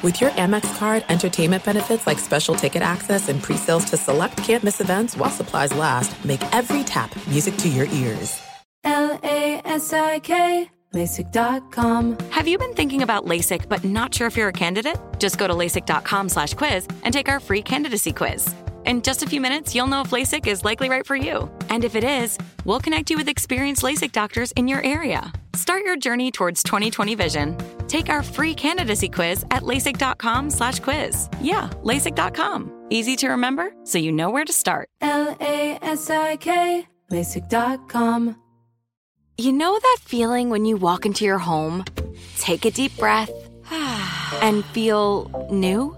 With your Amex card, entertainment benefits like special ticket access and pre-sales to select campus events while supplies last, make every tap music to your ears. L-A-S-I-K, LASIK.com. Have you been thinking about LASIK but not sure if you're a candidate? Just go to LASIK.com slash quiz and take our free candidacy quiz. In just a few minutes, you'll know if LASIK is likely right for you. And if it is, we'll connect you with experienced LASIK doctors in your area. Start your journey towards 2020 vision. Take our free candidacy quiz at LASIK.com slash quiz. Yeah, LASIK.com. Easy to remember, so you know where to start. L-A-S-I-K, LASIK.com. You know that feeling when you walk into your home, take a deep breath, and feel new?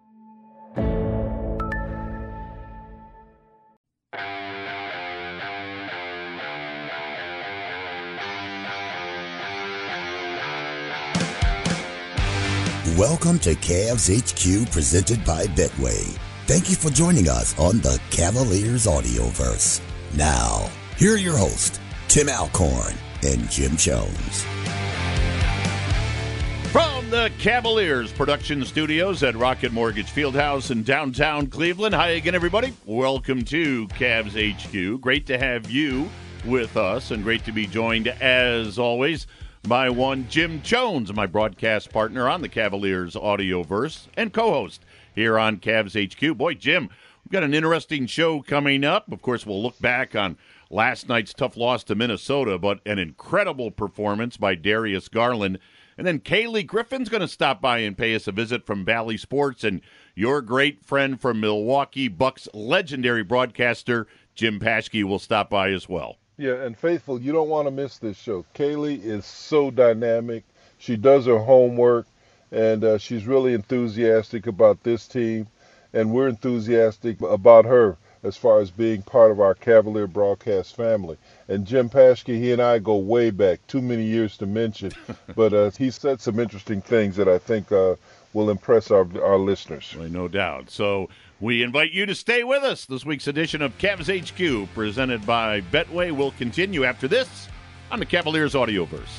Welcome to Cavs HQ presented by Betway. Thank you for joining us on the Cavaliers Audioverse. Now, here are your hosts, Tim Alcorn and Jim Jones. From the Cavaliers production studios at Rocket Mortgage Fieldhouse in downtown Cleveland. Hi again, everybody. Welcome to Cavs HQ. Great to have you with us and great to be joined, as always, by one Jim Jones, my broadcast partner on the Cavaliers Audioverse and co host here on Cavs HQ. Boy, Jim, we've got an interesting show coming up. Of course, we'll look back on last night's tough loss to Minnesota, but an incredible performance by Darius Garland. And then Kaylee Griffin's going to stop by and pay us a visit from Bally Sports. And your great friend from Milwaukee Bucks legendary broadcaster, Jim Paschke, will stop by as well. Yeah, and Faithful, you don't want to miss this show. Kaylee is so dynamic. She does her homework, and uh, she's really enthusiastic about this team, and we're enthusiastic about her as far as being part of our Cavalier broadcast family. And Jim Paschke, he and I go way back, too many years to mention, but uh, he said some interesting things that I think uh, will impress our, our listeners. Well, no doubt. So we invite you to stay with us. This week's edition of Cavs HQ, presented by Betway, will continue after this on the Cavaliers Audioverse.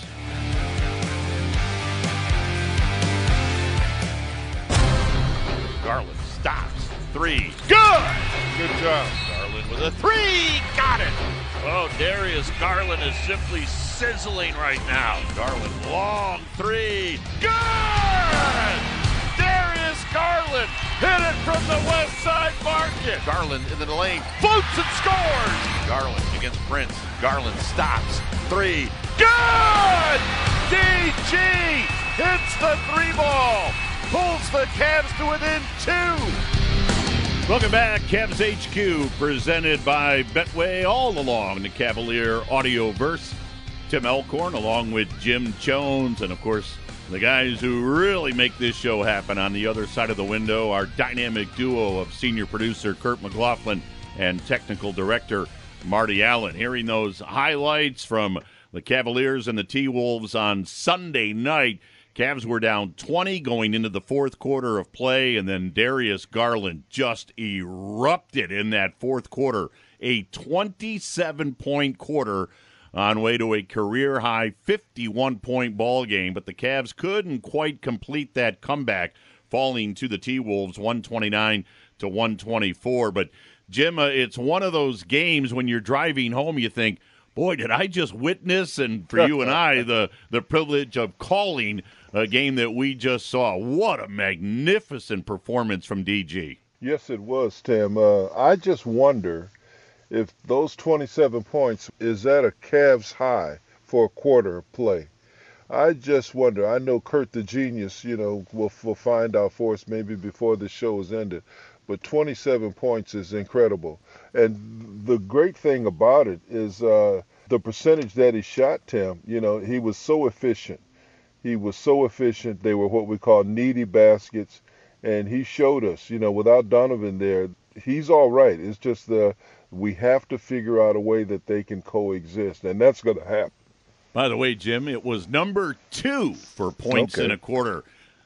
Garland stops. Three. Good! Good job. Garland with a three. Got it. Oh, Darius Garland is simply sizzling right now. Garland, long three. Good! Darius Garland hit it from the west side market. Garland in the lane, floats and scores. Garland against Prince. Garland stops. Three. Good! DG hits the three ball. Pulls the Cavs to within two. Welcome back, Cavs HQ, presented by Betway all along the Cavalier Audioverse. Tim Alcorn, along with Jim Jones, and of course, the guys who really make this show happen on the other side of the window, are dynamic duo of senior producer Kurt McLaughlin and technical director Marty Allen. Hearing those highlights from the Cavaliers and the T Wolves on Sunday night. Cavs were down 20 going into the fourth quarter of play, and then Darius Garland just erupted in that fourth quarter. A 27 point quarter on way to a career high 51 point ball game, but the Cavs couldn't quite complete that comeback, falling to the T Wolves 129 to 124. But Jim, uh, it's one of those games when you're driving home, you think, boy, did I just witness, and for you and I, the, the privilege of calling a game that we just saw. What a magnificent performance from DG. Yes, it was, Tim. Uh, I just wonder if those 27 points is that a Cavs high for a quarter of play. I just wonder. I know Kurt the genius, you know, will, will find out for us maybe before the show is ended. But 27 points is incredible. And the great thing about it is uh, the percentage that he shot, Tim. You know, he was so efficient. He was so efficient. They were what we call needy baskets. And he showed us, you know, without Donovan there, he's all right. It's just the we have to figure out a way that they can coexist, and that's going to happen. By the way, Jim, it was number two for points Okay. in a quarter.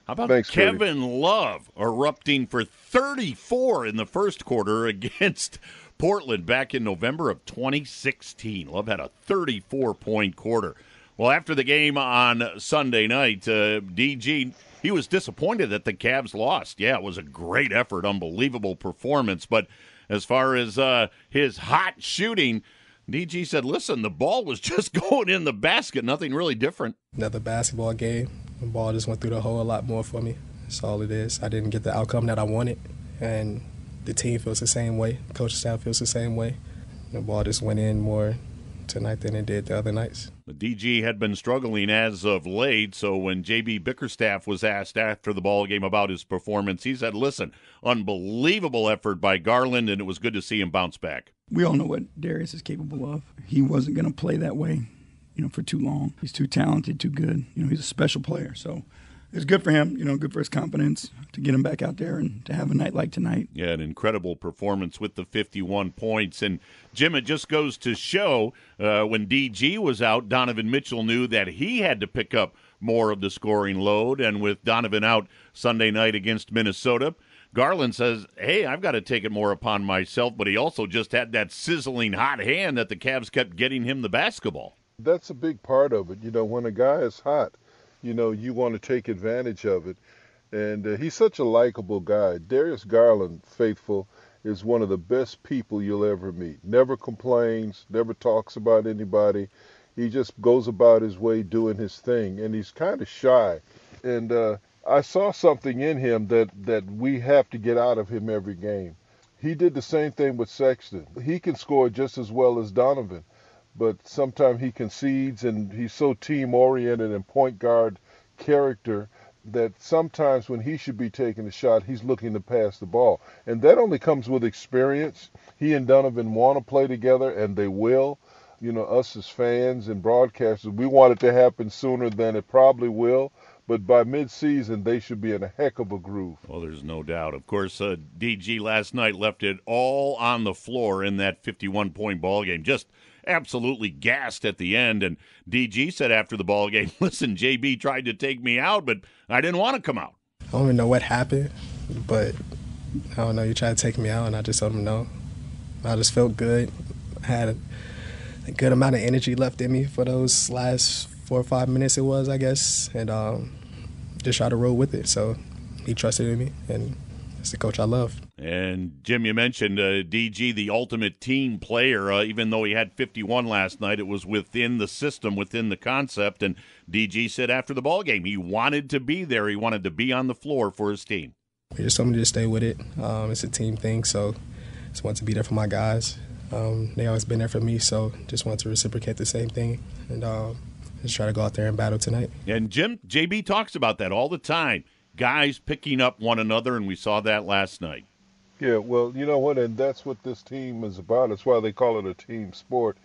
How about Thanks. Kevin Love erupting for 34 in the first quarter against Portland back in November of 2016? Love had a 34 point quarter. Well, after the game on Sunday night, uh, DG he was disappointed that the Cavs lost. Yeah, it was a great effort, unbelievable performance, but as far as uh, his hot shooting, DG said, "Listen, the ball was just going in the basket. Nothing really different." Another basketball game. The ball just went through the hole a lot more for me. That's all it is. I didn't get the outcome that I wanted, and the team feels the same way. Coach staff feels the same way. The ball just went in more tonight than it did the other nights. The DG had been struggling as of late, so when JB Bickerstaff was asked after the ball game about his performance, he said, "Listen, unbelievable effort by Garland, and it was good to see him bounce back." we all know what Darius is capable of. He wasn't going to play that way, you know, for too long. He's too talented, too good. You know, he's a special player. So it's good for him, you know, good for his confidence to get him back out there and to have a night like tonight. Yeah, an incredible performance with the 51 points. And Jim, it just goes to show uh, when DG was out, Donovan Mitchell knew that he had to pick up more of the scoring load. And with Donovan out Sunday night against Minnesota, Garland says, Hey, I've got to take it more upon myself. But he also just had that sizzling hot hand that the Cavs kept getting him the basketball. That's a big part of it. You know, when a guy is hot, you know, you want to take advantage of it. And uh, he's such a likable guy. Darius Garland, faithful, is one of the best people you'll ever meet. Never complains, never talks about anybody. He just goes about his way doing his thing, and he's kind of shy. And uh, I saw something in him that, that we have to get out of him every game. He did the same thing with Sexton. He can score just as well as Donovan but sometimes he concedes and he's so team oriented and point guard character that sometimes when he should be taking a shot, he's looking to pass the ball. And that only comes with experience. He and Donovan want to play together, and they will. You know, us as fans and broadcasters, we want it to happen sooner than it probably will. But by mid-season, they should be in a heck of a groove. Well, there's no doubt. Of course, uh, DG last night left it all on the floor in that 51 point ball game. Just absolutely gassed at the end. And DG said after the ball game, listen, JB tried to take me out, but I didn't want to come out. I don't even know what happened, but I don't know. You tried to take me out, and I just told him no. I just felt good. I had a, good amount of energy left in me for those last four or five minutes, it was, I guess, and um, just try to roll with it. So he trusted in me, and the coach I love. And Jim, you mentioned uh, DG, the ultimate team player. Uh, even though he had 51 last night, it was within the system, within the concept. And DG said after the ball game, he wanted to be there. He wanted to be on the floor for his team. He just told me to stay with it. Um, it's a team thing, so just want to be there for my guys. Um, they always been there for me, so just want to reciprocate the same thing and um, just try to go out there and battle tonight. And Jim, JB talks about that all the time. Guys picking up one another, and we saw that last night. Yeah, well, you know what, and that's what this team is about. That's why they call it a team sport.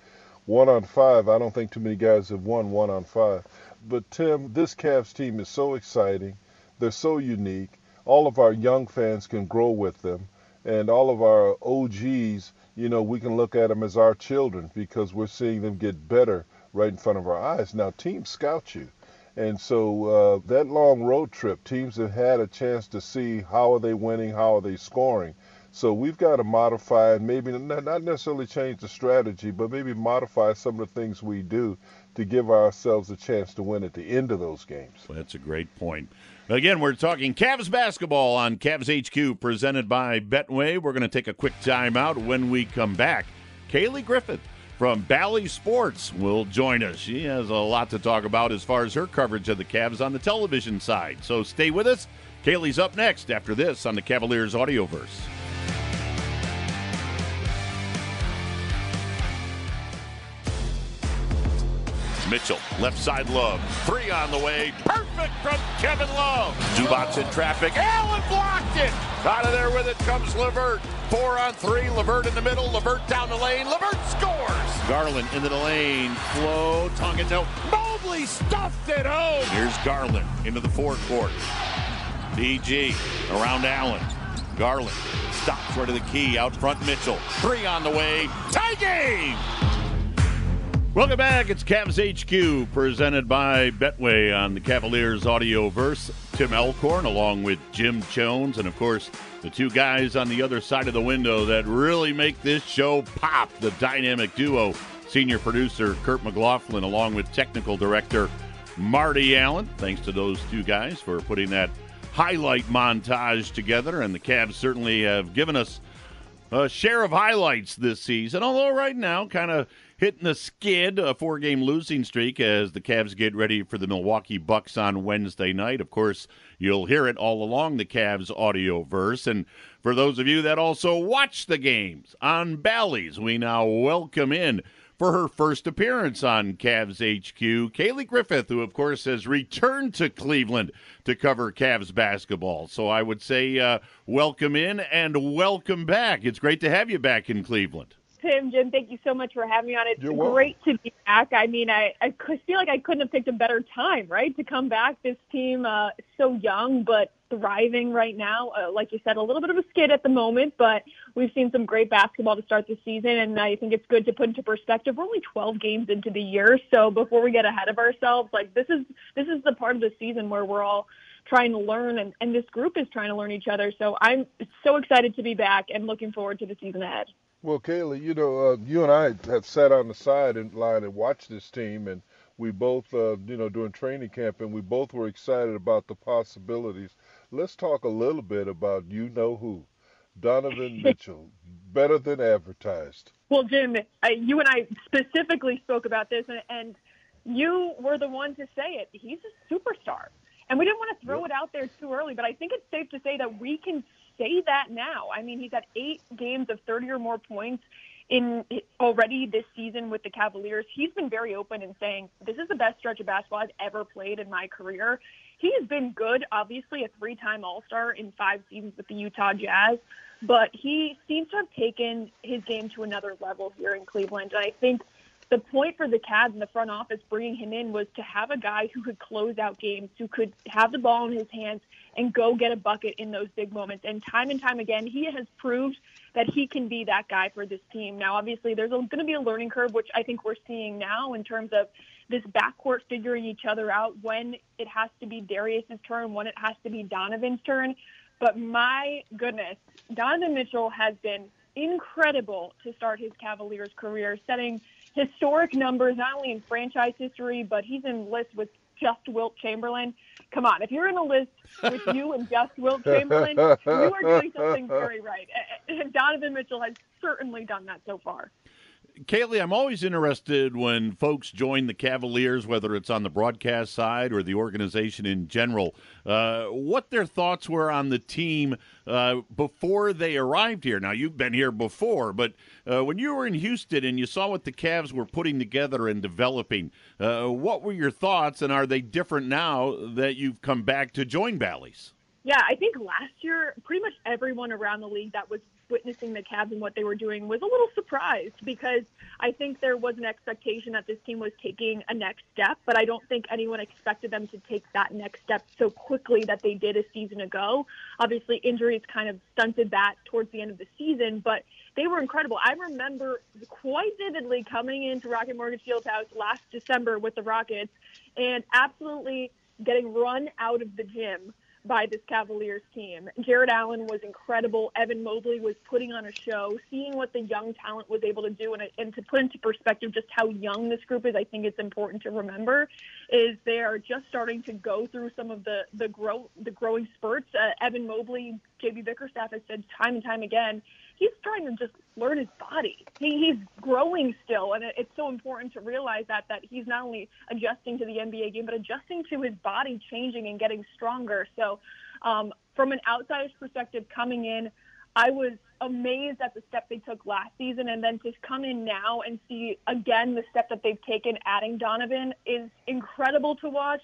One on five, I don't think too many guys have won one on five. But Tim, this Cavs team is so exciting. They're so unique. All of our young fans can grow with them, and all of our OGs, you know, we can look at them as our children because we're seeing them get better right in front of our eyes. Now, teams scout you. And so uh, that long road trip, teams have had a chance to see how are they winning, how are they scoring. So we've got to modify and maybe not necessarily change the strategy, but maybe modify some of the things we do to give ourselves a chance to win at the end of those games. Well, that's a great point. Again, we're talking Cavs basketball on Cavs HQ, presented by Betway. We're going to take a quick timeout. When we come back, Kaylee Griffin from Bally Sports will join us. She has a lot to talk about as far as her coverage of the Cavs on the television side. So stay with us. Kaylee's up next after this on the Cavaliers Audioverse. Mitchell, left side Love. Three on the way. Perfect from Kevin Love. Zubac's in traffic. Allen blocked it. Out of there with it comes Levert. Four on three. Levert in the middle. Levert down the lane. Levert scores. Garland into the lane. Flow. Tongue it no. Mobley stuffed it home. Here's Garland into the forecourt. DG around Allen. Garland stops right of the key. Out front, Mitchell. Three on the way. Tie game! Welcome back. It's Cavs HQ presented by Betway on the Cavaliers Audio Verse. Tim Alcorn along with Jim Jones, and of course, the two guys on the other side of the window that really make this show pop the dynamic duo. Senior producer Kurt McLaughlin, along with technical director Marty Allen. Thanks to those two guys for putting that highlight montage together, and the Cavs certainly have given us a share of highlights this season. Although right now, kind of hitting the skid, a four game losing streak as the Cavs get ready for the Milwaukee Bucks on Wednesday night. Of course, you'll hear it all along the Cavs audio verse. And for those of you that also watch the games on Bally's, we now welcome in for her first appearance on Cavs HQ, Kaylee Griffin, who of course has returned to Cleveland to cover Cavs basketball. So I would say uh, welcome in and welcome back. It's great to have you back in Cleveland. Tim, Jim, thank you so much for having me on. It's You're welcome. great to be back. I mean, I, I could feel like I couldn't have picked a better time, right, to come back. This team, uh, so young but thriving right now. Uh, like you said, a little bit of a skid at the moment, but we've seen some great basketball to start the season, and I think it's good to put into perspective. We're only 12 games into the year, so before we get ahead of ourselves, like this is this is the part of the season where we're all trying to learn, and, and this group is trying to learn each other. So I'm so excited to be back and looking forward to the season ahead. Well, Kaylee, you know, uh, you and I have sat on the side and line and watched this team, and we both, uh, you know, during training camp, and we both were excited about the possibilities. Let's talk a little bit about you know who, Donovan Mitchell, better than advertised. Well, Jim, I, you and I specifically spoke about this, and, and you were the one to say it. He's a superstar. And we didn't want to throw it out there too early, but I think it's safe to say that we can say that now. I mean, he's had eight games of 30 or more points in already this season with the Cavaliers. He's been very open in saying, this is the best stretch of basketball I've ever played in my career. He has been good, obviously a three-time All-Star in five seasons with the Utah Jazz, but he seems to have taken his game to another level here in Cleveland. And I think the point for the Cavs and the front office bringing him in was to have a guy who could close out games, who could have the ball in his hands and go get a bucket in those big moments. And time and time again, he has proved that he can be that guy for this team. Now, obviously, there's going to be a learning curve, which I think we're seeing now in terms of this backcourt figuring each other out when it has to be Darius's turn, when it has to be Donovan's turn. But my goodness, Donovan Mitchell has been incredible to start his Cavaliers career, setting historic numbers not only in franchise history, but he's in lists with just Wilt Chamberlain. Come on, if you're in a list with you and just Wilt Chamberlain, you are doing something very right. And Donovan Mitchell has certainly done that so far. Kaylee, I'm always interested when folks join the Cavaliers, whether it's on the broadcast side or the organization in general, uh, what their thoughts were on the team uh, before they arrived here. Now, you've been here before, but uh, when you were in Houston and you saw what the Cavs were putting together and developing, uh, what were your thoughts, and are they different now that you've come back to join Bally's? Yeah, I think last year, pretty much everyone around the league that was witnessing the Cavs and what they were doing was a little surprised because I think there was an expectation that this team was taking a next step, but I don't think anyone expected them to take that next step so quickly that they did a season ago. Obviously, injuries kind of stunted that towards the end of the season, but they were incredible. I remember quite vividly coming into Rocket Mortgage Fieldhouse last December with the Rockets and absolutely getting run out of the gym by this Cavaliers team. Jarrett Allen was incredible. Evan Mobley was putting on a show. Seeing what the young talent was able to do, and, and to put into perspective just how young this group is, I think it's important to remember is they are just starting to go through some of the the grow the growing spurts. Uh, Evan Mobley, JB Bickerstaff has said time and time again he's trying to just learn his body. He, he's growing still, and it, it's so important to realize that that he's not only adjusting to the NBA game, but adjusting to his body changing and getting stronger. So, um, from an outsider's perspective, coming in, I was amazed at the step they took last season, and then to come in now and see again the step that they've taken, adding Donovan, is incredible to watch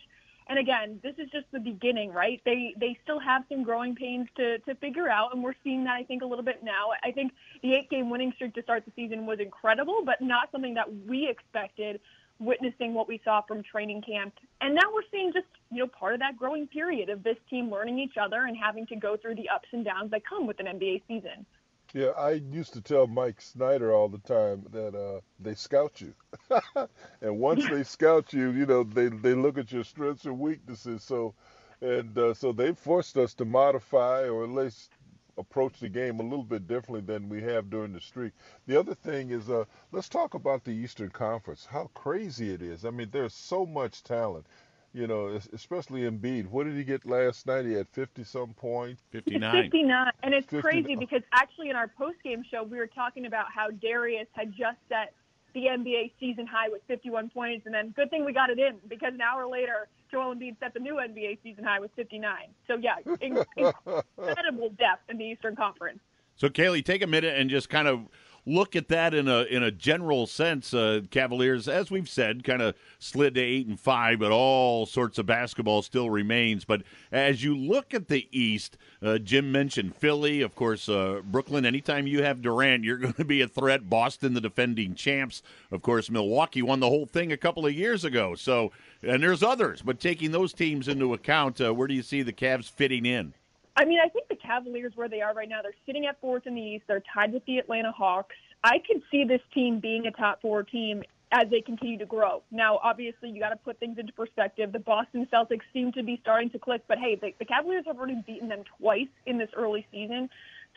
and again, this is just the beginning, right? They they still have some growing pains to to figure out, and we're seeing that I think a little bit now. I think the eight game winning streak to start the season was incredible, but not something that we expected witnessing what we saw from training camp. And now we're seeing just, you know, part of that growing period of this team learning each other and having to go through the ups and downs that come with an NBA season. Yeah, I used to tell Mike Snyder all the time that uh, they scout you, and once they scout you, you know they they look at your strengths and weaknesses. So, and uh, so they forced us to modify or at least approach the game a little bit differently than we have during the streak. The other thing is, uh, let's talk about the Eastern Conference. How crazy it is! I mean, there's so much talent you know, especially Embiid. What did he get last night? He had 50 some points. 59. 59. And it's 59. crazy because actually in our post game show, we were talking about how Darius had just set the NBA season high with 51 points. And then good thing we got it in because an hour later, Joel Embiid set the new NBA season high with 59. So, yeah, incredible depth in the Eastern Conference. So, Kaylee, take a minute and just kind of look at that in a in a general sense, uh, Cavaliers, as we've said, kind of slid to eight and five, but all sorts of basketball still remains. But as you look at the East, uh, Jim mentioned Philly, of course, uh, Brooklyn. Anytime you have Durant, you're going to be a threat. Boston, the defending champs, of course. Milwaukee won the whole thing a couple of years ago. So, and there's others, but taking those teams into account, uh, where do you see the Cavs fitting in? I mean, I think the Cavaliers, where they are right now, they're sitting at fourth in the East. They're tied with the Atlanta Hawks. I could see this team being a top four team as they continue to grow. Now, obviously, you got to put things into perspective. The Boston Celtics seem to be starting to click, but hey, the, the Cavaliers have already beaten them twice in this early season.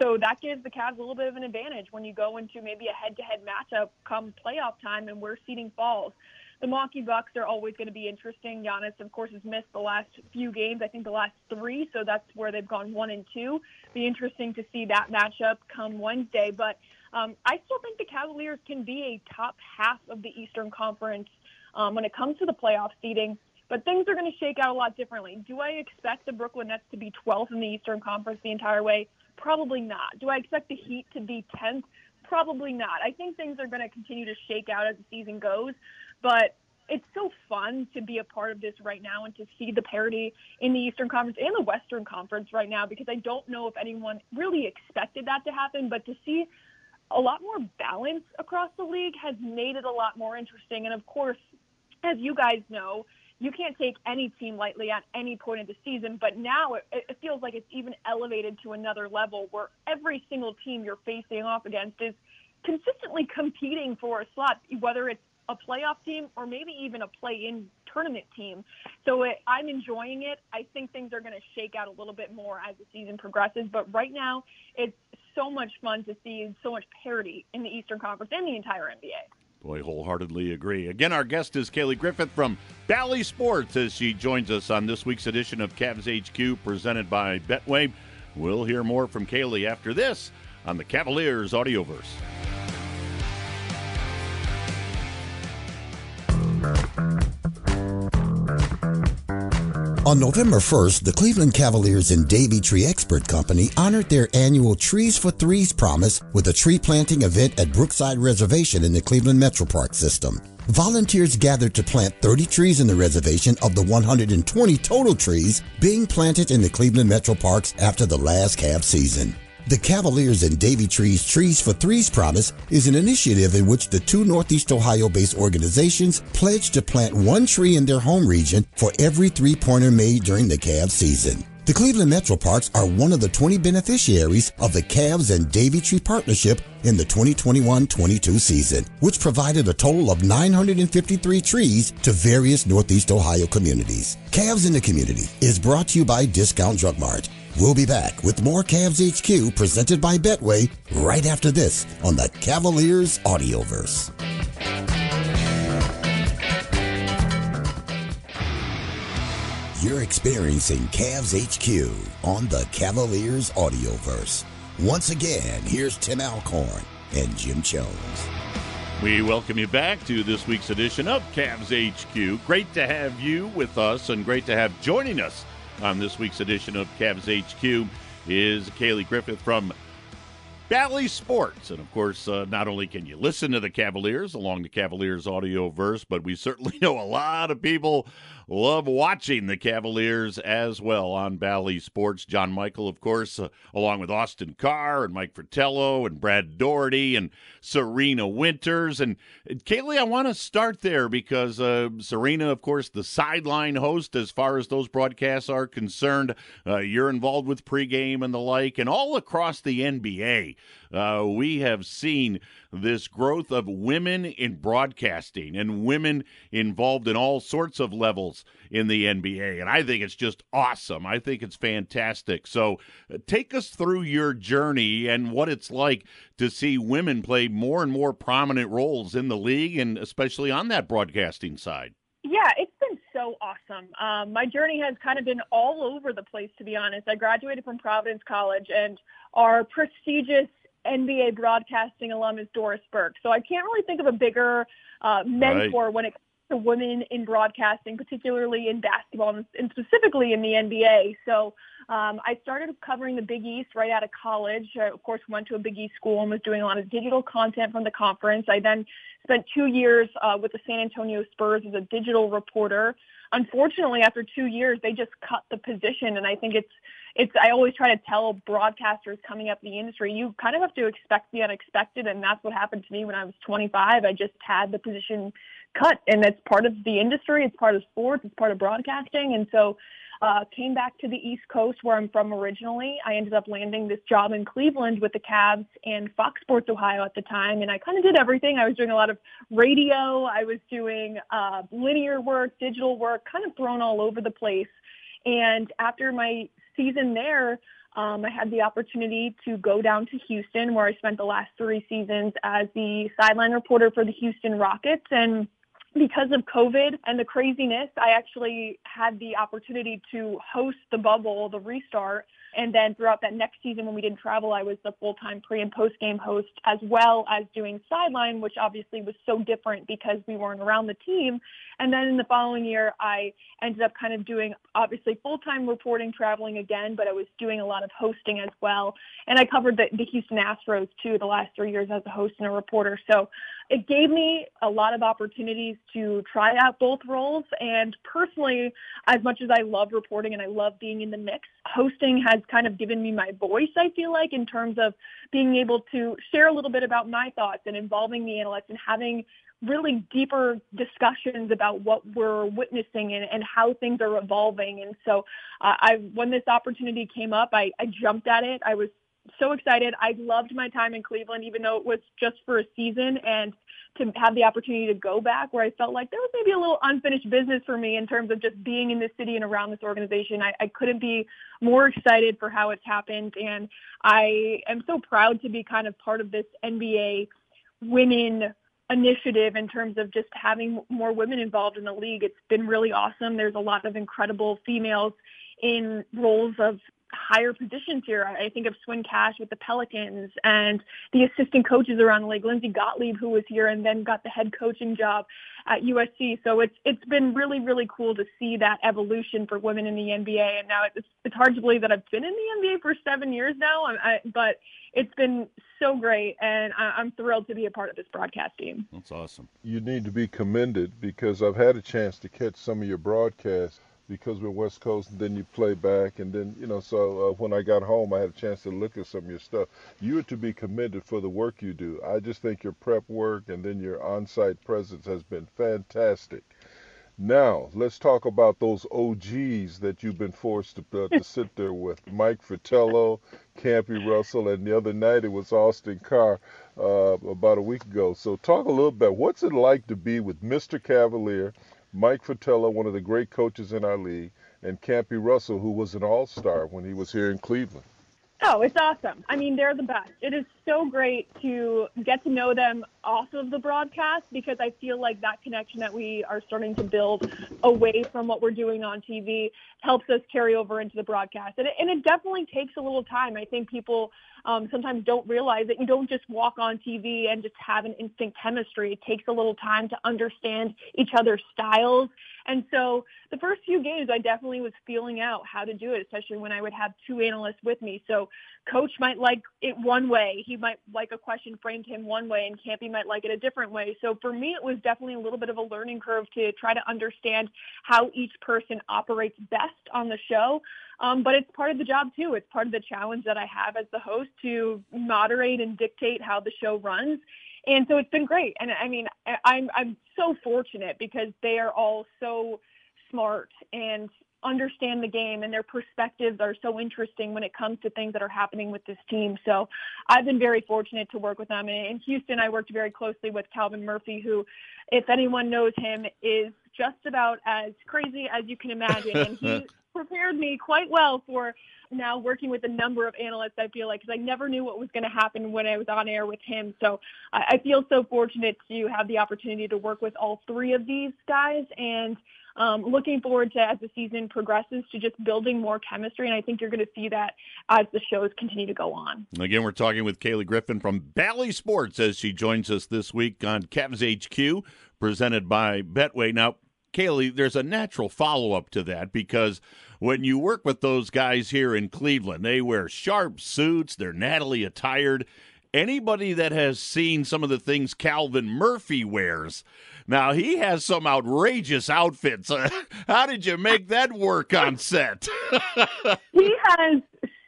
So that gives the Cavs a little bit of an advantage when you go into maybe a head-to-head matchup come playoff time and where seeding falls the Milwaukee Bucks are always going to be interesting. Giannis, of course, has missed the last few games. I think the last three, so that's where they've gone one and two. Be interesting to see that matchup come Wednesday. But um, I still think the Cavaliers can be a top half of the Eastern Conference um, when it comes to the playoff seeding. But things are going to shake out a lot differently. Do I expect the Brooklyn Nets to be 12th in the Eastern Conference the entire way? Probably not. Do I expect the Heat to be 10th? Probably not. I think things are going to continue to shake out as the season goes. But it's so fun to be a part of this right now and to see the parity in the Eastern Conference and the Western Conference right now because I don't know if anyone really expected that to happen, but to see a lot more balance across the league has made it a lot more interesting. And of course, as you guys know, you can't take any team lightly at any point of the season, but now it, it feels like it's even elevated to another level where every single team you're facing off against is consistently competing for a slot, whether it's a playoff team or maybe even a play-in tournament team. So it, I'm enjoying it. I think things are going to shake out a little bit more as the season progresses. But right now, it's so much fun to see so much parity in the Eastern Conference and the entire NBA. Boy, wholeheartedly agree. Again, our guest is Kaylee Griffin from Bally Sports as she joins us on this week's edition of Cavs HQ presented by Betway. We'll hear more from Kaylee after this on the Cavaliers Audioverse. On November 1st, the Cleveland Cavaliers and Davey Tree Expert Company honored their annual Trees for Threes promise with a tree planting event at Brookside Reservation in the Cleveland Metro Park system. Volunteers gathered to plant 30 trees in the reservation of the 120 total trees being planted in the Cleveland Metro Parks after the last Cavs season. The Cavaliers and Davey Trees Trees for Threes Promise is an initiative in which the two Northeast Ohio based organizations pledge to plant one tree in their home region for every three pointer made during the Cavs season. The Cleveland Metro Parks are one of the 20 beneficiaries of the Cavs and Davey Tree Partnership in the 2021-22 season, which provided a total of 953 trees to various Northeast Ohio communities. Cavs in the Community is brought to you by Discount Drug Mart. We'll be back with more Cavs HQ presented by Betway right after this on the Cavaliers Audioverse. You're experiencing Cavs HQ on the Cavaliers Audioverse. Once again, here's Tim Alcorn and Jim Jones. We welcome you back to this week's edition of Cavs HQ. Great to have you with us and great to have joining us on this week's edition of Cavs HQ is Kaylee Griffin from Bally Sports. And of course, uh, not only can you listen to the Cavaliers along the Cavaliers audio verse, but we certainly know a lot of people love watching the Cavaliers as well on Bally Sports. John Michael, of course, uh, along with Austin Carr and Mike Fratello and Brad Daugherty and Serena Winters. And, and Kaylee, I want to start there because uh, Serena, of course, the sideline host as far as those broadcasts are concerned. Uh, you're involved with pregame and the like, and all across the NBA. Uh, we have seen this growth of women in broadcasting and women involved in all sorts of levels in the NBA. And I think it's just awesome. I think it's fantastic. So uh, take us through your journey and what it's like to see women play more and more prominent roles in the league and especially on that broadcasting side. Yeah, it's been so awesome. Um, my journey has kind of been all over the place, to be honest. I graduated from Providence College, and our prestigious NBA broadcasting alum is Doris Burke. So I can't really think of a bigger uh, mentor right. when it comes to women in broadcasting, particularly in basketball and, and specifically in the NBA. So um, I started covering the Big East right out of college. I, of course, went to a Big East school and was doing a lot of digital content from the conference. I then spent two years uh, with the San Antonio Spurs as a digital reporter. Unfortunately, after two years, they just cut the position, and I think it's it's I always try to tell broadcasters coming up in the industry, you kind of have to expect the unexpected, and that's what happened to me when I was 25. I just had the position cut, and it's part of the industry, it's part of sports, it's part of broadcasting, and so uh, came back to the East Coast where I'm from originally. I ended up landing this job in Cleveland with the Cavs and Fox Sports Ohio at the time, and I kind of did everything. I was doing a lot of radio, I was doing uh, linear work, digital work, kind of thrown all over the place. And after my season there, um, I had the opportunity to go down to Houston, where I spent the last three seasons as the sideline reporter for the Houston Rockets. And because of COVID and the craziness, I actually had the opportunity to host the bubble, the restart, and then throughout that next season when we didn't travel, I was the full-time pre and post-game host as well as doing sideline, which obviously was so different because we weren't around the team. And then in the following year, I ended up kind of doing obviously full-time reporting, traveling again, but I was doing a lot of hosting as well. And I covered the, the Houston Astros too the last three years as a host and a reporter. So it gave me a lot of opportunities to try out both roles. And personally, as much as I love reporting and I love being in the mix, hosting has kind of given me my voice, I feel like, in terms of being able to share a little bit about my thoughts and involving the analysts and having really deeper discussions about what we're witnessing and, and how things are evolving. And so uh, I, when this opportunity came up, I, I jumped at it. I was so excited. I loved my time in Cleveland, even though it was just for a season. And to have the opportunity to go back where I felt like there was maybe a little unfinished business for me in terms of just being in this city and around this organization. I, I couldn't be more excited for how it's happened. And I am so proud to be kind of part of this NBA women initiative in terms of just having more women involved in the league. It's been really awesome. There's a lot of incredible females in roles of higher positions here. I think of Swin Cash with the Pelicans and the assistant coaches around the league, Lindsay Gottlieb, who was here and then got the head coaching job at USC. So it's it's been really really cool to see that evolution for women in the NBA. And now it's it's hard to believe that I've been in the NBA for seven years now. I, but it's been so great, and I, I'm thrilled to be a part of this broadcast team. That's awesome. You need to be commended because I've had a chance to catch some of your broadcasts because we're West Coast, and then you play back, and then you know. So uh, when I got home, I had a chance to look at some of your stuff. You are to be commended for the work you do. I just think your prep work and then your on-site presence has been fantastic. Now let's talk about those OGs that you've been forced to, uh, to sit there with: Mike Fratello, Campy Russell, and the other night it was Austin Carr uh, about a week ago. So talk a little bit. What's it like to be with Mr. Cavalier? Mike Fratello, one of the great coaches in our league, and Campy Russell, who was an all star when he was here in Cleveland. Oh, it's awesome. I mean, they're the best. It is so great to get to know them off of the broadcast because I feel like that connection that we are starting to build away from what we're doing on TV helps us carry over into the broadcast. And it, and it definitely takes a little time. I think people um, sometimes don't realize that you don't just walk on TV and just have an instant chemistry. It takes a little time to understand each other's styles. And so the first few games, I definitely was feeling out how to do it, especially when I would have two analysts with me. So coach might like it one way. He might like a question framed him one way and Campy might like it a different way. So for me, it was definitely a little bit of a learning curve to try to understand how each person operates best on the show. Um, but it's part of the job too. It's part of the challenge that I have as the host to moderate and dictate how the show runs. And so it's been great. And I mean, I'm, I'm so fortunate because they are all so smart and understand the game and their perspectives are so interesting when it comes to things that are happening with this team. So I've been very fortunate to work with them. And in Houston, I worked very closely with Calvin Murphy, who, if anyone knows him, is just about as crazy as you can imagine. And he prepared me quite well for now working with a number of analysts, I feel like, because I never knew what was going to happen when I was on air with him. So I feel so fortunate to have the opportunity to work with all three of these guys and um, looking forward to, as the season progresses, to just building more chemistry. And I think you're going to see that as the shows continue to go on. Again, we're talking with Kaylee Griffin from Bally Sports as she joins us this week on Cavs HQ, presented by Betway. Now, Kaylee, there's a natural follow up to that because when you work with those guys here in Cleveland, they wear sharp suits, they're nattily attired. Anybody that has seen some of the things Calvin Murphy wears, now he has some outrageous outfits. how did you make that work on set? he has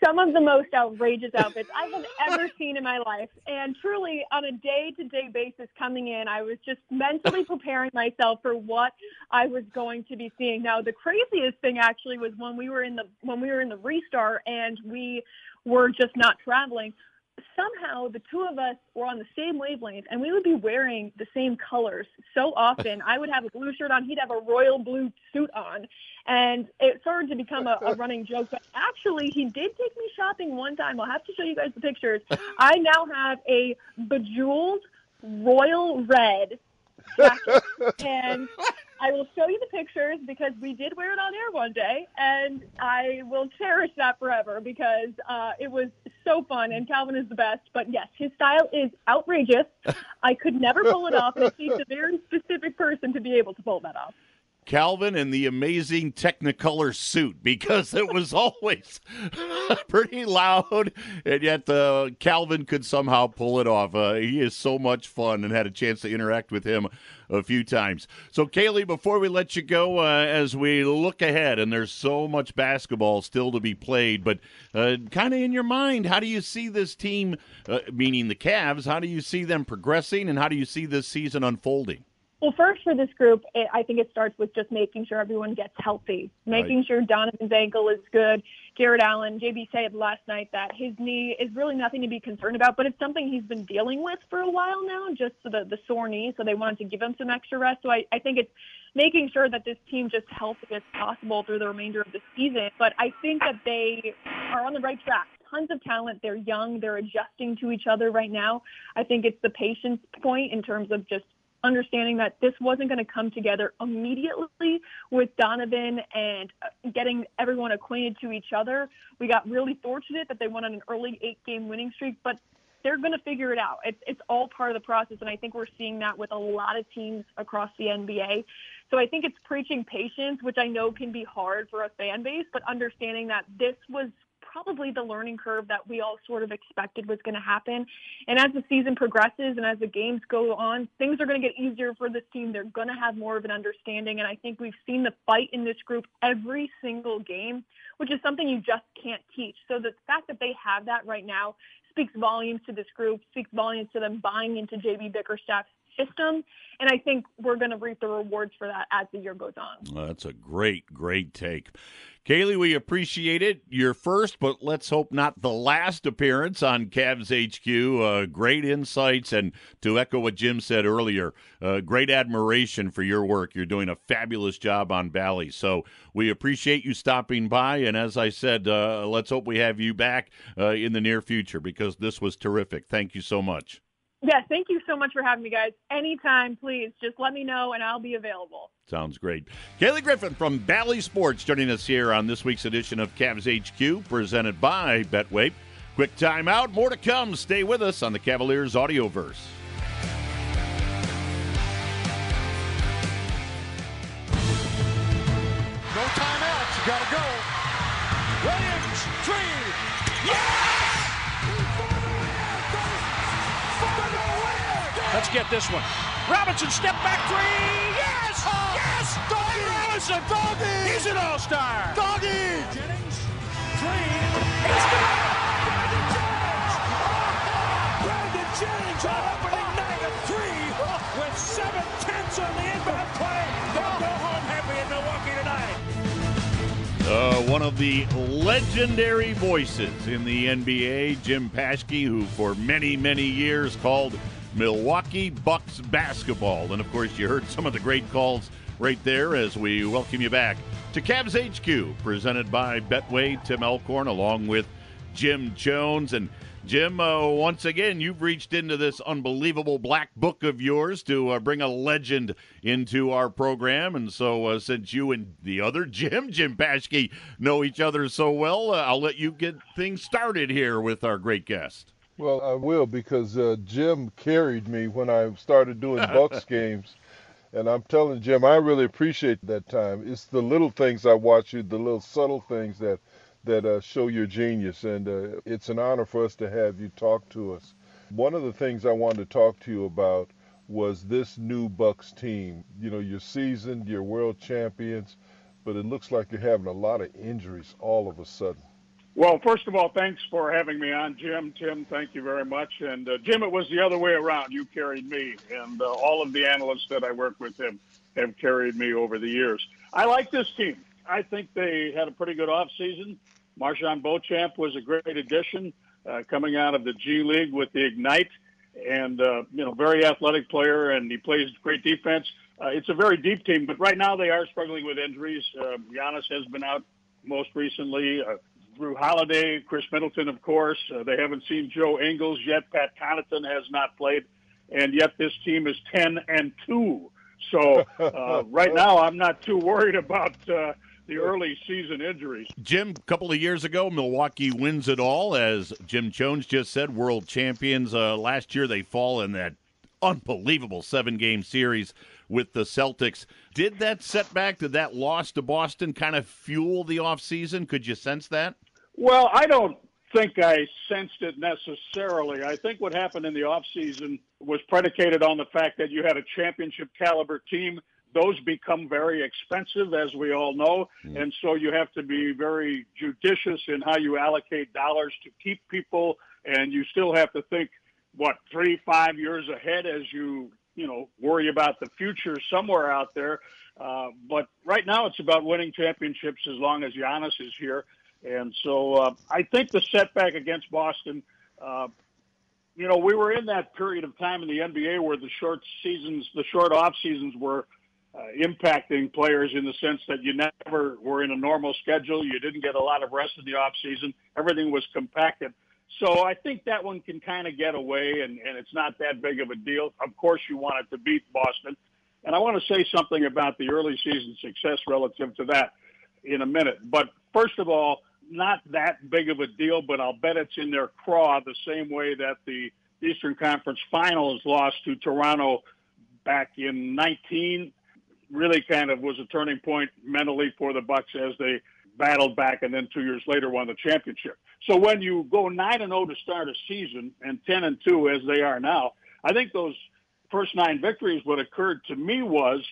some of the most outrageous outfits I have ever seen in my life. And truly, on a day to day basis coming in, I was just mentally preparing myself for what I was going to be seeing. Now, the craziest thing actually was when we were in the when we were in the restart and we were just not traveling somehow the two of us were on the same wavelength and we would be wearing the same colors so often. I would have a blue shirt on, he'd have a royal blue suit on. And it started to become a, a running joke. But actually, he did take me shopping one time. I'll have to show you guys the pictures. I now have a bejeweled royal red jacket. and I will show you the pictures because we did wear it on air one day, and I will cherish that forever because uh, it was so fun. And Calvin is the best. But yes, his style is outrageous. I could never pull it off, and it takes a very specific person to be able to pull that off. Calvin in the amazing Technicolor suit because it was always pretty loud, and yet uh, Calvin could somehow pull it off. Uh, he is so much fun and had a chance to interact with him a few times. So, Kaylee, before we let you go, uh, as we look ahead, and there's so much basketball still to be played, but uh, kind of in your mind, how do you see this team, uh, meaning the Cavs, how do you see them progressing, and how do you see this season unfolding? Well, first for this group, it, I think it starts with just making sure everyone gets healthy, making right. sure Donovan's ankle is good. Jarrett Allen, JB said last night that his knee is really nothing to be concerned about, but it's something he's been dealing with for a while now, just the, the sore knee. So they wanted to give him some extra rest. So I, I think it's making sure that this team just healthy as possible through the remainder of the season. But I think that they are on the right track tons of talent. They're young. They're adjusting to each other right now. I think it's the patience point in terms of just understanding that this wasn't going to come together immediately with Donovan and uh, getting everyone acquainted to each other. We got really fortunate that they went on an early eight game winning streak, but they're going to figure it out. It's, it's all part of the process. And I think we're seeing that with a lot of teams across the NBA. So I think it's preaching patience, which I know can be hard for a fan base, but understanding that this was probably the learning curve that we all sort of expected was going to happen. And as the season progresses and as the games go on, things are going to get easier for this team. They're going to have more of an understanding. And I think we've seen the fight in this group every single game, which is something you just can't teach. So the fact that they have that right now speaks volumes to this group, speaks volumes to them buying into JB Bickerstaff's system. And I think we're going to reap the rewards for that as the year goes on. Well, that's a great, great take. Kaylee, we appreciate it. Your first, but let's hope not the last appearance on Cavs HQ. Uh, great insights, and to echo what Jim said earlier, uh, great admiration for your work. You're doing a fabulous job on Bally. So we appreciate you stopping by, and as I said, uh, let's hope we have you back uh, in the near future because this was terrific. Thank you so much. Yeah, thank you so much for having me, guys. Anytime, please, just let me know and I'll be available. Sounds great. Kaylee Griffin from Bally Sports joining us here on this week's edition of Cavs HQ, presented by Betway. Quick timeout, more to come. Stay with us on the Cavaliers Audioverse. Let's get this one. Robinson, step back three. Yes! Yes! Doggy! Robinson! Doggy! He's an all-star. Doggy! Jennings, three. It's good! Brandon Jennings! Brandon Jennings on opening night of three with seven tenths on the inbound play. They'll go home happy in Milwaukee tonight. Uh, one of the legendary voices in the NBA, Jim Paschke, who for many, many years called Milwaukee Bucks basketball. And of course, you heard some of the great calls right there as we welcome you back to Cavs HQ, presented by Betway, Tim Alcorn, along with Jim Chones. And Jim, uh, once again, you've reached into this unbelievable black book of yours to uh, bring a legend into our program. And so, uh, since you and the other Jim, Jim Paschke, know each other so well, uh, I'll let you get things started here with our great guest. Well, I will because uh, Jim carried me when I started doing Bucks games. And I'm telling Jim, I really appreciate that time. It's the little things I watch you, the little subtle things that that uh, show your genius, and uh, it's an honor for us to have you talk to us. One of the things I wanted to talk to you about was this new Bucks team. You know, you're seasoned, you're world champions, but it looks like you're having a lot of injuries all of a sudden. Well, first of all, thanks for having me on, Jim. Tim, thank you very much. And uh, Jim, it was the other way around. You carried me, and uh, all of the analysts that I work with him have carried me over the years. I like this team. I think they had a pretty good offseason. MarJon Beauchamp was a great addition uh, coming out of the G League with the Ignite, and uh, you know, very athletic player, and he plays great defense. Uh, it's a very deep team, but right now they are struggling with injuries. Uh, Giannis has been out most recently. Uh, Jrue Holiday, Khris Middleton, of course. Uh, they haven't seen Joe Ingles yet. Pat Connaughton has not played, and yet this team is ten and two. So uh, right now, I'm not too worried about uh, the early season injuries. Jim, a couple of years ago, Milwaukee wins it all, as Jim Chones just said, world champions. Uh, last year, they fall in that unbelievable seven game series with the Celtics. Did that setback, did that loss to Boston kind of fuel the offseason? Could you sense that? Well, I don't think I sensed it necessarily. I think what happened in the offseason was predicated on the fact that you had a championship caliber team. Those become very expensive, as we all know. Mm. And so you have to be very judicious in how you allocate dollars to keep people. And you still have to think, what, three, five years ahead as you, you know, worry about the future somewhere out there. Uh, but right now it's about winning championships as long as Giannis is here. And so uh, I think the setback against Boston, uh, you know, we were in that period of time in the NBA where the short seasons, the short off seasons were uh, impacting players in the sense that you never were in a normal schedule. You didn't get a lot of rest in the off season. Everything was compacted. So I think that one can kind of get away, and, and it's not that big of a deal. Of course, you wanted to beat Boston. And I want to say something about the early season success relative to that in a minute. But first of all, not that big of a deal, but I'll bet it's in their craw the same way that the Eastern Conference Finals lost to Toronto back in 19 really kind of was a turning point mentally for the Bucks as they battled back and then 2 years later won the championship. So when you go 9 and 0 to start a season and 10 and 2 as they are now, I think those first 9 victories what occurred to me was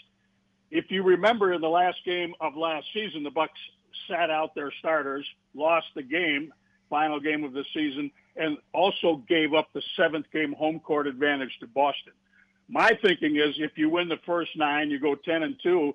if you remember in the last game of last season the Bucks sat out their starters, lost the game, final game of the season, and also gave up the seventh game home court advantage to Boston. My thinking is if you win the first nine, you go 10 and 2,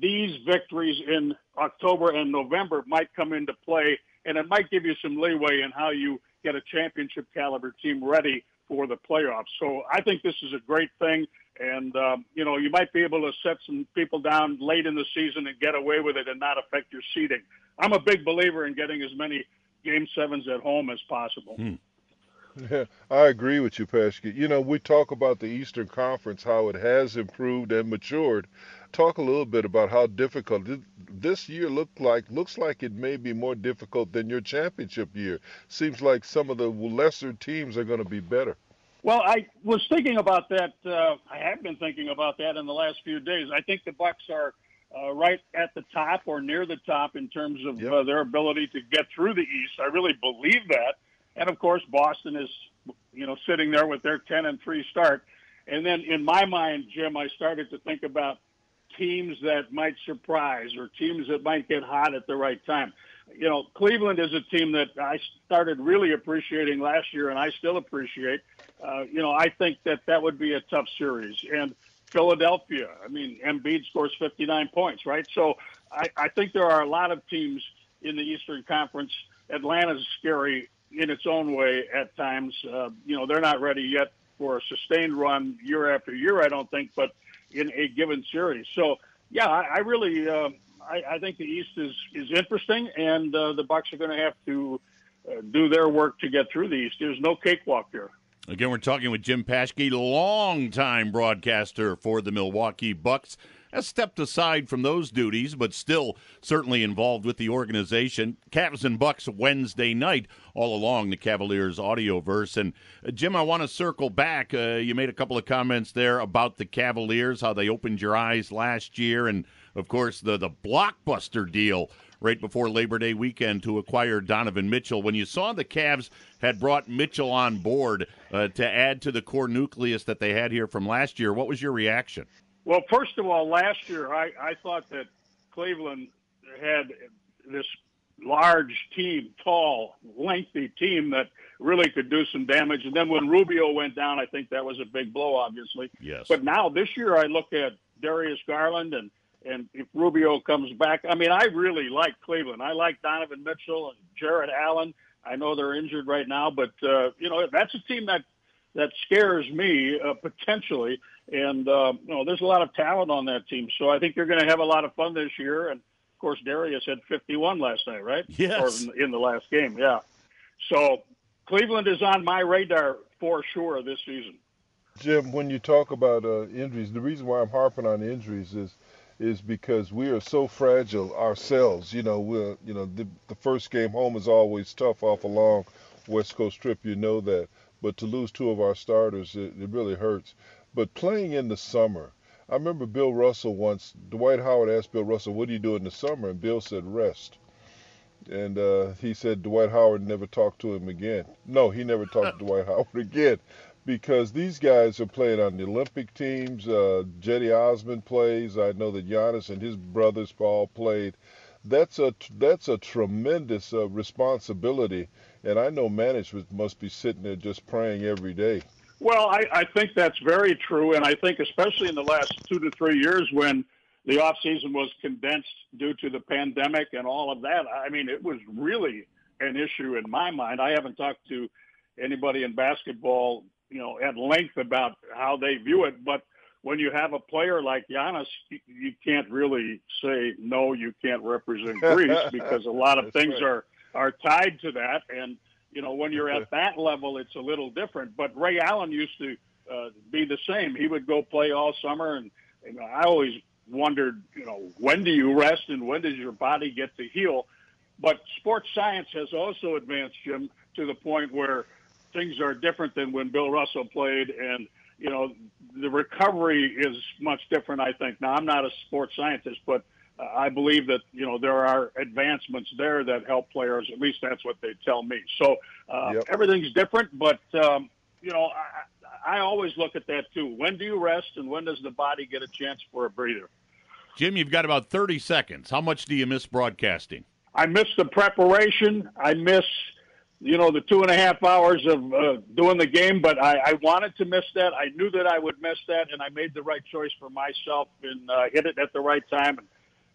these victories in October and November might come into play, and it might give you some leeway in how you get a championship caliber team ready for the playoffs. So I think this is a great thing. And, um, you know, you might be able to set some people down late in the season and get away with it and not affect your seeding. I'm a big believer in getting as many game sevens at home as possible. Hmm. Yeah, I agree with you, Paschke. You know, we talk about the Eastern Conference, how it has improved and matured. Talk a little bit about how difficult this year looked like. Looks like it may be more difficult than your championship year. Seems like some of the lesser teams are going to be better. Well, I was thinking about that. Uh, I have been thinking about that in the last few days. I think the Bucks are uh, right at the top or near the top in terms of yep. uh, their ability to get through the East. I really believe that. And of course, Boston is, you know, sitting there with their 10 and 3 start. And then in my mind, Jim, I started to think about teams that might surprise or teams that might get hot at the right time. You know, Cleveland is a team that I started really appreciating last year and I still appreciate. Uh, you know, I think that that would be a tough series. And Philadelphia, I mean, Embiid scores 59 points, right? So I, I think there are a lot of teams in the Eastern Conference. Atlanta's scary in its own way at times. Uh, you know, they're not ready yet for a sustained run year after year, I don't think, but in a given series. So, yeah, I, I really, uh, I, I think the East is is interesting, and uh, the Bucks are going to have to uh, do their work to get through the East. There's no cakewalk here. Again, we're talking with Jim Paschke, longtime broadcaster for the Milwaukee Bucks has stepped aside from those duties, but still certainly involved with the organization. Cavs and Bucks Wednesday night, all along the Cavaliers audioverse. And uh, Jim, I want to circle back. Uh, you made a couple of comments there about the Cavaliers, how they opened your eyes last year, and of course the the blockbuster deal right before Labor Day weekend to acquire Donovan Mitchell. When you saw the Cavs had brought Mitchell on board uh, to add to the core nucleus that they had here from last year, what was your reaction? Well, first of all, last year I, I thought that Cleveland had this large team, tall, lengthy team that really could do some damage. And then when Rubio went down, I think that was a big blow, obviously. Yes. But now this year, I look at Darius Garland and and if Rubio comes back, I mean, I really like Cleveland. I like Donovan Mitchell and Jarrett Allen. I know they're injured right now, but uh, you know that's a team that that scares me uh, potentially. And uh, you know, there's a lot of talent on that team, so I think they're going to have a lot of fun this year. And of course, Darius had 51 last night, right? Yes. Or in, in the last game, yeah. So Cleveland is on my radar for sure this season. Jim, when you talk about uh, injuries, the reason why I'm harping on injuries is is because we are so fragile ourselves. You know, we're you know the, the first game home is always tough off a long West Coast trip. You know that, but to lose two of our starters, it, it really hurts. But playing in the summer, I remember Bill Russell once. Dwight Howard asked Bill Russell, "What do you do in the summer?" And Bill said, "Rest." And uh, he said Dwight Howard never talked to him again. No, he never talked to Dwight Howard again because these guys are playing on the Olympic teams. Uh, Cedi Osman plays. I know that Giannis and his brothers Paul played. That's a that's a tremendous uh, responsibility and I know management must be sitting there just praying every day. Well, I, I think that's very true, and I think especially in the last two to three years when the off season was condensed due to the pandemic and all of that. I mean, it was really an issue in my mind. I haven't talked to anybody in basketball, you know, at length about how they view it, but when you have a player like Giannis, you can't really say no. You can't represent Greece because a lot of things right. are are tied to that. And you know, when you're at that level, it's a little different. But Ray Allen used to uh, be the same. He would go play all summer, and, and I always wondered, you know, when do you rest and when does your body get to heal? But sports science has also advanced, Jim, to the point where things are different than when Bill Russell played, and you know, the recovery is much different. I think now I'm not a sports scientist, but I believe that you know there are advancements there that help players. At least that's what they tell me. So uh, yep. everything's different, but um, you know I, I always look at that too. When do you rest, and when does the body get a chance for a breather? Jim, you've got about thirty seconds. How much do you miss broadcasting? I miss the preparation. I miss you know the two and a half hours of uh, doing the game, but I, I wanted to miss that. I knew that I would miss that, and I made the right choice for myself and uh, hit it at the right time. And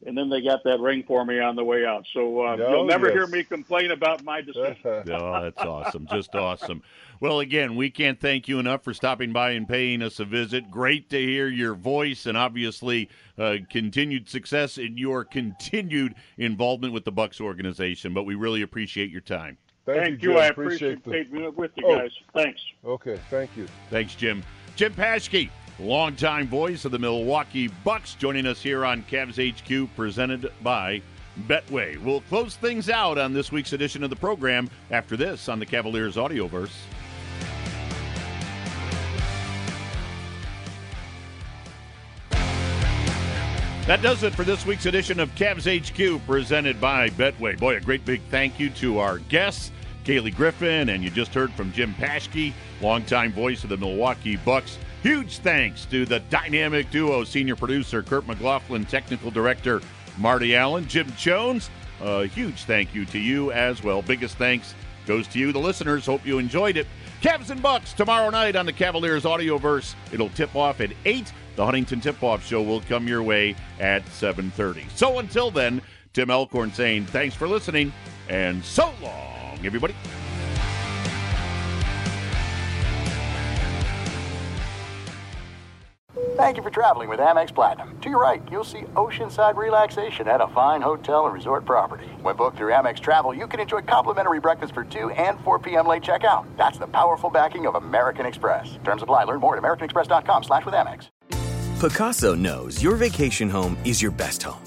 and then they got that ring for me on the way out. So uh, oh, you'll never yes. hear me complain about my decision. oh, that's awesome. Just awesome. Well, again, we can't thank you enough for stopping by and paying us a visit. Great to hear your voice and obviously uh, continued success in your continued involvement with the Bucks organization. But we really appreciate your time. Thank, Thank you, you. Jim. I appreciate, the- being with you Oh. guys. Thanks. Okay, thank you. Thanks, Jim. Jim Paschke, longtime voice of the Milwaukee Bucks, joining us here on Cavs HQ, presented by Betway. We'll close things out on this week's edition of the program after this on the Cavaliers Audioverse. That does it for this week's edition of Cavs HQ, presented by Betway. Boy, a great big thank you to our guests, Kaylee Griffin, and you just heard from Jim Paschke, longtime voice of the Milwaukee Bucks. Huge thanks to the dynamic duo, senior producer Kurt McLaughlin, technical director Marty Allen, Jim Chones. A huge thank you to you as well. Biggest thanks goes to you, the listeners. Hope you enjoyed it. Cavs and Bucks tomorrow night on the Cavaliers Audioverse. It'll tip off at 8. The Huntington Tip-Off Show will come your way at 7.30. So until then, Tim Alcorn saying thanks for listening, and so long, everybody. Thank you for traveling with Amex Platinum. To your right, you'll see oceanside relaxation at a fine hotel and resort property. When booked through Amex Travel, you can enjoy complimentary breakfast for 2 and 4 p.m. late checkout. That's the powerful backing of American Express. Terms apply. Learn more at americanexpress.com slash with Amex. Pacaso knows your vacation home is your best home.